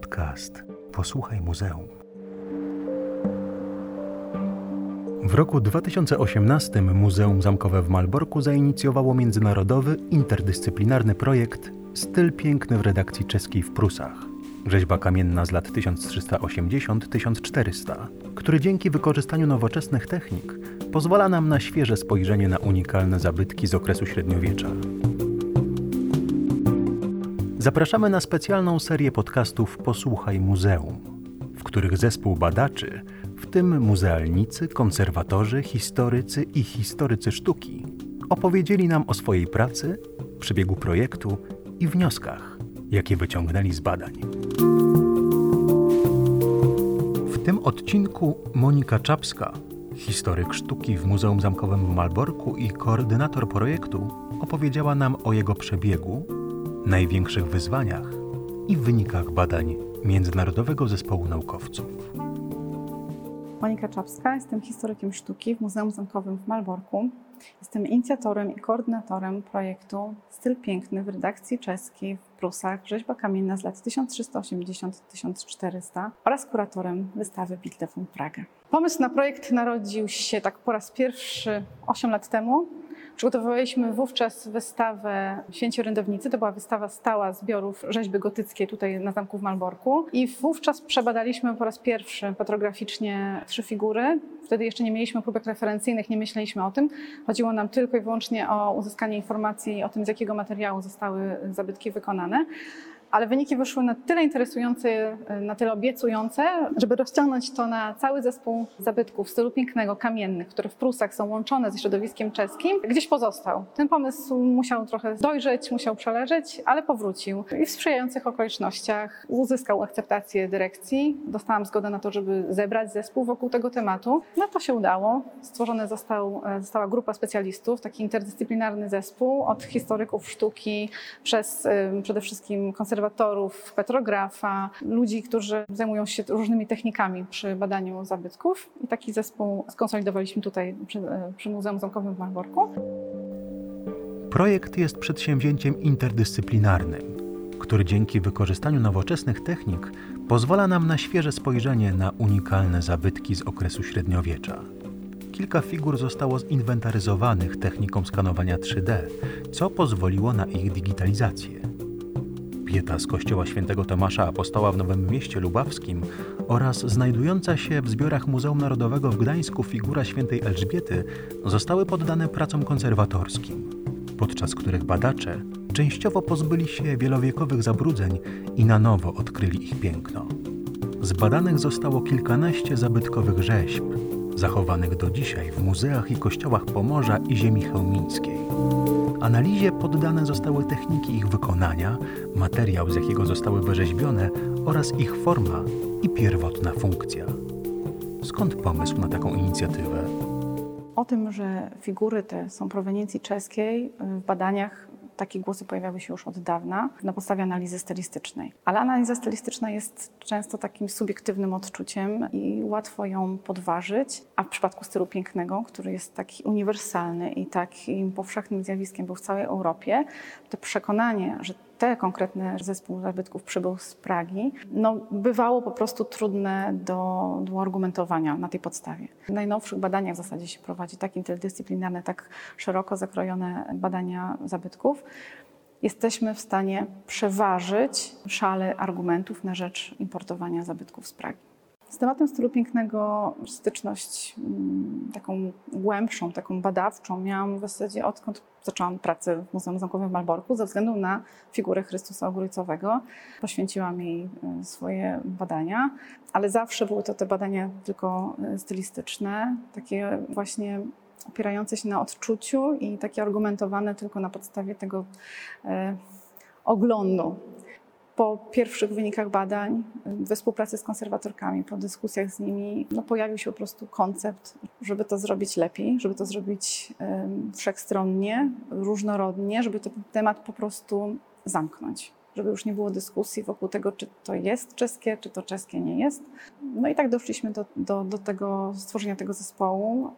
podcast Posłuchaj Muzeum. W roku 2018 Muzeum Zamkowe w Malborku zainicjowało międzynarodowy, interdyscyplinarny projekt Styl piękny w redakcji czeskiej w Prusach. Rzeźba kamienna z lat 1380-1400, który dzięki wykorzystaniu nowoczesnych technik pozwala nam na świeże spojrzenie na unikalne zabytki z okresu średniowiecza. Zapraszamy na specjalną serię podcastów Posłuchaj Muzeum, w których zespół badaczy, w tym muzealnicy, konserwatorzy, historycy i historycy sztuki, opowiedzieli nam o swojej pracy, przebiegu projektu i wnioskach, jakie wyciągnęli z badań. W tym odcinku Monika Czapska, historyk sztuki w Muzeum Zamkowym w Malborku i koordynator projektu, opowiedziała nam o jego przebiegu, największych wyzwaniach i wynikach badań Międzynarodowego Zespołu Naukowców. Monika Czapska, jestem historykiem sztuki w Muzeum Zamkowym w Malborku. Jestem inicjatorem i koordynatorem projektu Styl Piękny w redakcji czeskiej w Prusach, rzeźba kamienna z lat 1380-1400 oraz kuratorem wystawy Bitle von Praga. Pomysł na projekt narodził się tak po raz pierwszy 8 lat temu. Przygotowywaliśmy wówczas wystawę Święci Orędownicy. To była wystawa stała zbiorów rzeźby gotyckiej tutaj na zamku w Malborku. I wówczas przebadaliśmy po raz pierwszy petrograficznie trzy figury. Wtedy jeszcze nie mieliśmy próbek referencyjnych, nie myśleliśmy o tym. Chodziło nam tylko i wyłącznie o uzyskanie informacji o tym, z jakiego materiału zostały zabytki wykonane ale wyniki wyszły na tyle interesujące, na tyle obiecujące, żeby rozciągnąć to na cały zespół zabytków w stylu pięknego, kamiennych, które w Prusach są łączone ze środowiskiem czeskim, gdzieś pozostał. Ten pomysł musiał trochę dojrzeć, musiał przeleżeć, ale powrócił i w sprzyjających okolicznościach uzyskał akceptację dyrekcji. Dostałam zgodę na to, żeby zebrać zespół wokół tego tematu. No to się udało. Stworzona został, została grupa specjalistów, taki interdyscyplinarny zespół od historyków sztuki przez przede wszystkim konserwatorów konserwatorów, petrografa, ludzi, którzy zajmują się różnymi technikami przy badaniu zabytków. I taki zespół skonsolidowaliśmy tutaj przy, przy Muzeum Zamkowym w Malborku. Projekt jest przedsięwzięciem interdyscyplinarnym, który dzięki wykorzystaniu nowoczesnych technik pozwala nam na świeże spojrzenie na unikalne zabytki z okresu średniowiecza. Kilka figur zostało zinwentaryzowanych techniką skanowania 3D, co pozwoliło na ich digitalizację. Pieta z kościoła świętego Tomasza Apostoła w Nowym Mieście Lubawskim oraz znajdująca się w zbiorach Muzeum Narodowego w Gdańsku figura świętej Elżbiety zostały poddane pracom konserwatorskim, podczas których badacze częściowo pozbyli się wielowiekowych zabrudzeń i na nowo odkryli ich piękno. Zbadanych zostało kilkanaście zabytkowych rzeźb, zachowanych do dzisiaj w muzeach i kościołach Pomorza i ziemi chełmińskiej. Analizie poddane zostały techniki ich wykonania, materiał, z jakiego zostały wyrzeźbione oraz ich forma i pierwotna funkcja. Skąd pomysł na taką inicjatywę? O tym, że figury te są proweniencji czeskiej, w badaniach takie głosy pojawiały się już od dawna na podstawie analizy stylistycznej. Ale analiza stylistyczna jest często takim subiektywnym odczuciem i łatwo ją podważyć, a w przypadku stylu pięknego, który jest taki uniwersalny i takim powszechnym zjawiskiem był w całej Europie, to przekonanie, że te konkretne zespół zabytków przybył z Pragi, no, bywało po prostu trudne do, do argumentowania na tej podstawie. W najnowszych badaniach w zasadzie się prowadzi tak interdyscyplinarne, tak szeroko zakrojone badania zabytków. Jesteśmy w stanie przeważyć szale argumentów na rzecz importowania zabytków z Pragi. Z tematem stylu pięknego styczność mm, taką głębszą, taką badawczą miałam w zasadzie odkąd zaczęłam pracę w Muzeum Zamkowym w Malborku ze względu na figurę Chrystusa Ogólcowego. Poświęciłam jej e, swoje badania, ale zawsze były to te badania tylko e, stylistyczne, takie właśnie opierające się na odczuciu i takie argumentowane tylko na podstawie tego e, oglądu po pierwszych wynikach badań, we współpracy z konserwatorkami, po dyskusjach z nimi, no pojawił się po prostu koncept, żeby to zrobić lepiej, żeby to zrobić wszechstronnie, różnorodnie, żeby ten temat po prostu zamknąć. Żeby już nie było dyskusji wokół tego, czy to jest czeskie, czy to czeskie nie jest. No i tak doszliśmy do, do, do tego stworzenia tego zespołu,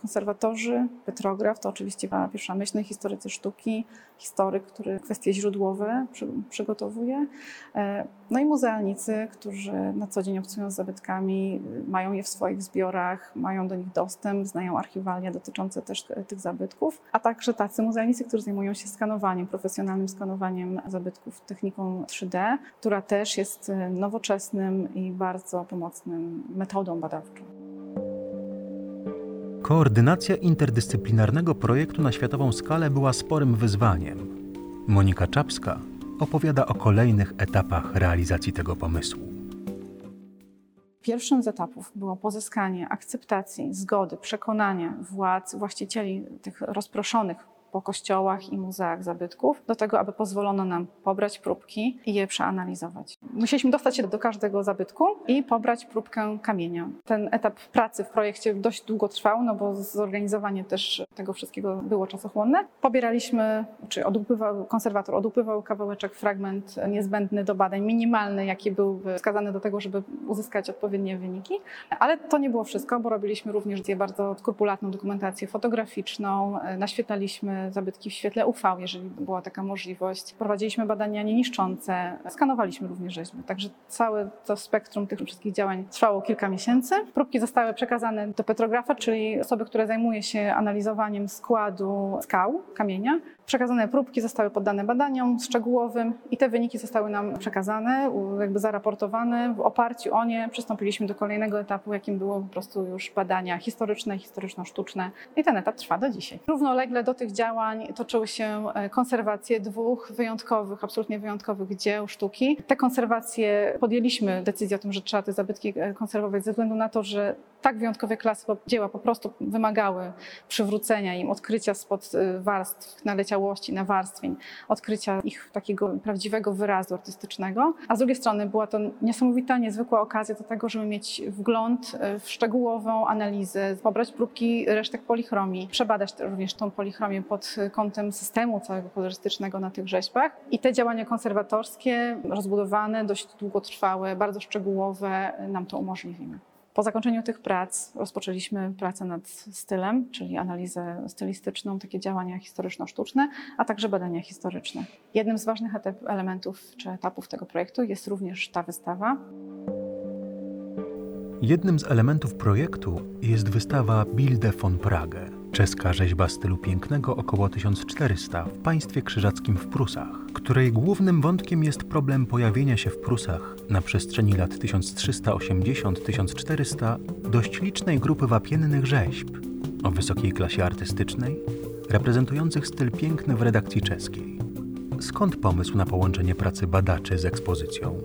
konserwatorzy, petrograf to oczywiście pierwsza myśl, historycy sztuki, historyk, który kwestie źródłowe przy, przygotowuje, e, no i muzealnicy, którzy na co dzień obcują z zabytkami, mają je w swoich zbiorach, mają do nich dostęp, znają archiwalia dotyczące też tych zabytków, a także tacy muzealnicy, którzy zajmują się skanowaniem, profesjonalnym skanowaniem zabytków techniką 3D, która też jest nowoczesnym i bardzo pomocnym metodą badawczą. Koordynacja interdyscyplinarnego projektu na światową skalę była sporym wyzwaniem. Monika Czapska opowiada o kolejnych etapach realizacji tego pomysłu. Pierwszym z etapów było pozyskanie akceptacji, zgody, przekonania władz, właścicieli tych rozproszonych po kościołach i muzeach zabytków, do tego, aby pozwolono nam pobrać próbki i je przeanalizować. Musieliśmy dostać się do każdego zabytku i pobrać próbkę kamienia. Ten etap pracy w projekcie dość długo trwał, no bo zorganizowanie też tego wszystkiego było czasochłonne. Pobieraliśmy, czy konserwator odupływał kawałeczek, fragment niezbędny do badań, minimalny, jaki był wskazany do tego, żeby uzyskać odpowiednie wyniki. Ale to nie było wszystko, bo robiliśmy również bardzo skrupulatną dokumentację fotograficzną, naświetlaliśmy zabytki w świetle UV, jeżeli była taka możliwość. Prowadziliśmy badania nieniszczące, skanowaliśmy również rzeźby. Także całe to spektrum tych wszystkich działań trwało kilka miesięcy. Próbki zostały przekazane do petrografa, czyli osoby, które zajmuje się analizowaniem składu skał, kamienia. Przekazane próbki zostały poddane badaniom szczegółowym i te wyniki zostały nam przekazane, jakby zaraportowane. W oparciu o nie przystąpiliśmy do kolejnego etapu, jakim było po prostu już badania historyczne, historyczno-sztuczne i ten etap trwa do dzisiaj. Równolegle do tych działań toczyły się e, konserwacje dwóch wyjątkowych, absolutnie wyjątkowych dzieł sztuki. Te konserwacje podjęliśmy decyzję o tym, że trzeba te zabytki e, konserwować ze względu na to, że tak wyjątkowe klasy dzieła po prostu wymagały przywrócenia im, odkrycia spod e, warstw naleciało całości, nawarstwień, odkrycia ich takiego prawdziwego wyrazu artystycznego. A z drugiej strony była to niesamowita, niezwykła okazja do tego, żeby mieć wgląd e, w szczegółową analizę, pobrać próbki resztek polichromii, przebadać również tą polichromię pod kątem systemu całego kolorystycznego na tych rzeźbach. I te działania konserwatorskie, rozbudowane, dość długotrwałe, bardzo szczegółowe nam to umożliwiły. Po zakończeniu tych prac rozpoczęliśmy pracę nad stylem, czyli analizę stylistyczną, takie działania historyczno-sztuczne, a także badania historyczne. Jednym z ważnych elementów czy etapów tego projektu jest również ta wystawa. Jednym z elementów projektu jest wystawa Bilde von Prague, czeska rzeźba stylu pięknego około 1400 w państwie krzyżackim w Prusach, której głównym wątkiem jest problem pojawienia się w Prusach na przestrzeni lat 1380-1400 dość licznej grupy wapiennych rzeźb o wysokiej klasie artystycznej, reprezentujących styl piękny w redakcji czeskiej. Skąd pomysł na połączenie pracy badaczy z ekspozycją?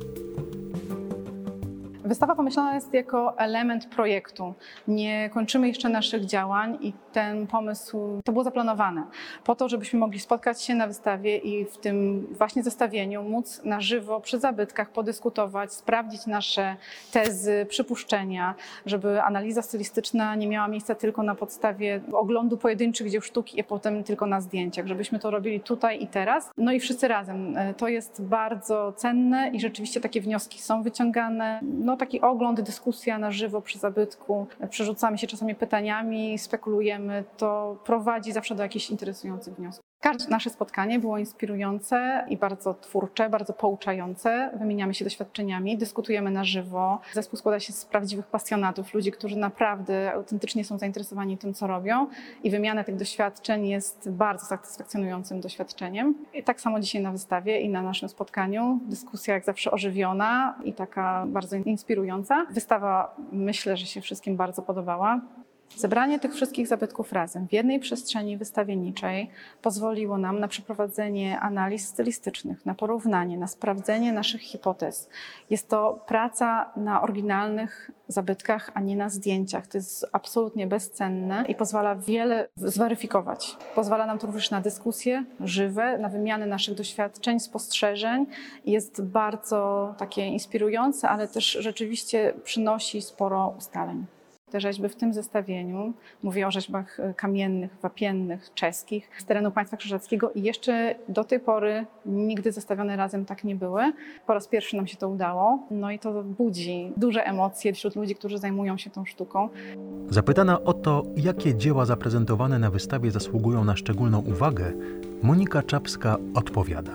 Wystawa pomyślana jest jako element projektu. Nie kończymy jeszcze naszych działań i ten pomysł, to było zaplanowane po to, żebyśmy mogli spotkać się na wystawie i w tym właśnie zestawieniu móc na żywo przy zabytkach podyskutować, sprawdzić nasze tezy, przypuszczenia, żeby analiza stylistyczna nie miała miejsca tylko na podstawie oglądu pojedynczych dzieł sztuki, a potem tylko na zdjęciach, żebyśmy to robili tutaj i teraz. No i wszyscy razem. To jest bardzo cenne i rzeczywiście takie wnioski są wyciągane. No, taki ogląd, dyskusja na żywo przy zabytku, przerzucamy się czasami pytaniami, spekulujemy, to prowadzi zawsze do jakichś interesujących wniosków. Każde nasze spotkanie było inspirujące i bardzo twórcze, bardzo pouczające. Wymieniamy się doświadczeniami, dyskutujemy na żywo. Zespół składa się z prawdziwych pasjonatów, ludzi, którzy naprawdę autentycznie są zainteresowani tym, co robią i wymiana tych doświadczeń jest bardzo satysfakcjonującym doświadczeniem. I tak samo dzisiaj na wystawie i na naszym spotkaniu. Dyskusja jak zawsze ożywiona i taka bardzo inspirująca. Wystawa myślę, że się wszystkim bardzo podobała. Zebranie tych wszystkich zabytków razem w jednej przestrzeni wystawienniczej pozwoliło nam na przeprowadzenie analiz stylistycznych, na porównanie, na sprawdzenie naszych hipotez. Jest to praca na oryginalnych zabytkach, a nie na zdjęciach. To jest absolutnie bezcenne i pozwala wiele zweryfikować. Pozwala nam to również na dyskusje żywe, na wymianę naszych doświadczeń, spostrzeżeń. Jest bardzo takie inspirujące, ale też rzeczywiście przynosi sporo ustaleń. Te rzeźby w tym zestawieniu, mówię o rzeźbach e, kamiennych, wapiennych, czeskich, z terenu państwa krzyżackiego i jeszcze do tej pory nigdy zestawione razem tak nie były. Po raz pierwszy nam się to udało, no i to budzi duże emocje wśród ludzi, którzy zajmują się tą sztuką. Zapytana o to, jakie dzieła zaprezentowane na wystawie zasługują na szczególną uwagę, Monika Czapska odpowiada.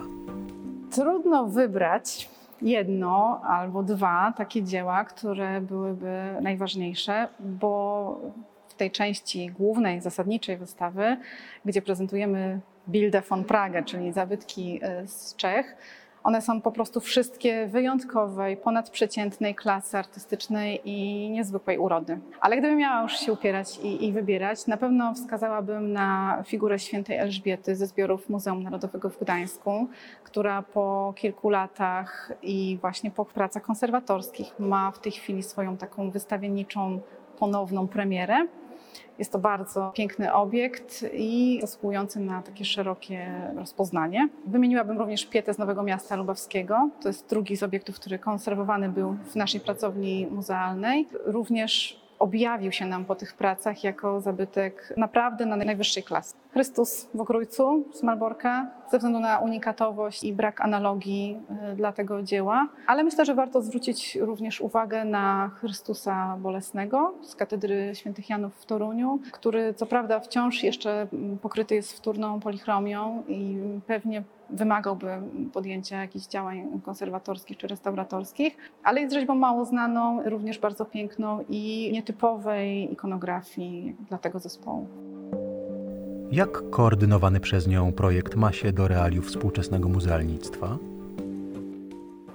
Trudno wybrać jedno albo dwa takie dzieła, które byłyby najważniejsze, bo w tej części głównej, zasadniczej wystawy, gdzie prezentujemy Bilde von Prague, czyli zabytki y, z Czech, one są po prostu wszystkie wyjątkowej, ponadprzeciętnej klasy artystycznej i niezwykłej urody. Ale gdybym miała już się upierać i, i, wybierać, na pewno wskazałabym na figurę świętej Elżbiety ze zbiorów Muzeum Narodowego w Gdańsku, która po kilku latach i właśnie po pracach konserwatorskich ma w tej chwili swoją taką wystawienniczą ponowną premierę. Jest to bardzo piękny obiekt i zasługujący na takie szerokie rozpoznanie. Wymieniłabym również Pietę z Nowego Miasta Lubawskiego. To jest drugi z obiektów, który konserwowany był w naszej pracowni muzealnej. Również objawił się nam po tych pracach jako zabytek naprawdę na najwyższej klasy. Chrystus w Okrójcu z Malborka ze względu na unikatowość i brak analogii e, dla tego dzieła, ale myślę, że warto zwrócić również uwagę na Chrystusa Bolesnego z katedry świętych Janów w Toruniu, który co prawda wciąż jeszcze pokryty jest wtórną polichromią i pewnie wymagałby podjęcia jakichś działań konserwatorskich czy restauratorskich, ale jest rzeźbą mało znaną, również bardzo piękną i nietypowej ikonografii dla tego zespołu. Jak koordynowany przez nią projekt ma się do realiów współczesnego muzealnictwa?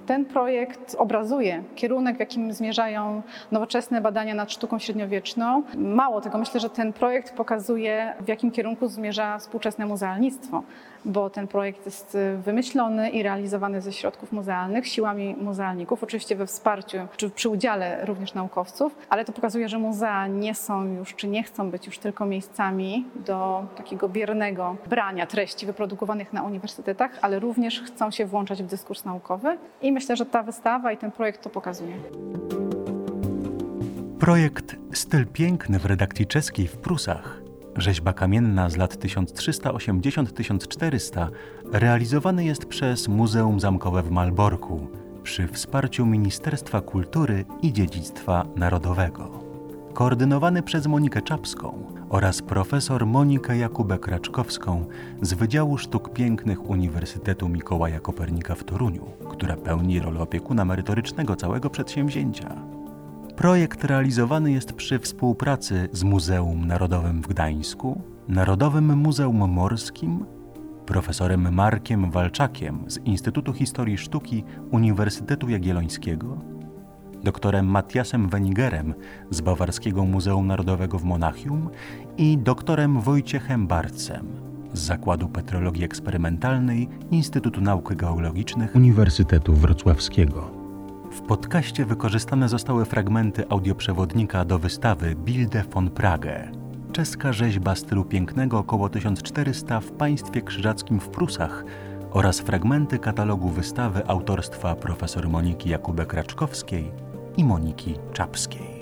Ten projekt obrazuje kierunek, w jakim zmierzają nowoczesne badania nad sztuką średniowieczną. Mało tego, myślę, że ten projekt pokazuje, w jakim kierunku zmierza współczesne muzealnictwo bo ten projekt jest wymyślony i realizowany ze środków muzealnych, siłami muzealników, oczywiście we wsparciu czy przy udziale również naukowców, ale to pokazuje, że muzea nie są już, czy nie chcą być już tylko miejscami do takiego biernego brania treści wyprodukowanych na uniwersytetach, ale również chcą się włączać w dyskurs naukowy i myślę, że ta wystawa i ten projekt to pokazuje. Projekt Styl Piękny w redakcji czeskiej w Prusach Rzeźba kamienna z lat 1380-1400 realizowany jest przez Muzeum Zamkowe w Malborku przy wsparciu Ministerstwa Kultury i Dziedzictwa Narodowego. Koordynowany przez Monikę Czapską oraz profesor Monikę Jakubę-Kraczkowską z Wydziału Sztuk Pięknych Uniwersytetu Mikołaja Kopernika w Toruniu, która pełni rolę opiekuna merytorycznego całego przedsięwzięcia. Projekt realizowany jest przy współpracy z Muzeum Narodowym w Gdańsku, Narodowym Muzeum Morskim, profesorem Markiem Walczakiem z Instytutu Historii Sztuki Uniwersytetu Jagiellońskiego, doktorem Matiasem Wenigerem z Bawarskiego Muzeum Narodowego w Monachium i doktorem Wojciechem Barcem z Zakładu Petrologii Eksperymentalnej Instytutu Nauk Geologicznych Uniwersytetu Wrocławskiego. W podcaście wykorzystane zostały fragmenty audioprzewodnika do wystawy Bilde von Prague. Czeska rzeźba stylu pięknego około 1400 w państwie krzyżackim w Prusach oraz fragmenty katalogu wystawy autorstwa profesor Moniki Jakubek-Raczkowskiej i Moniki Czapskiej.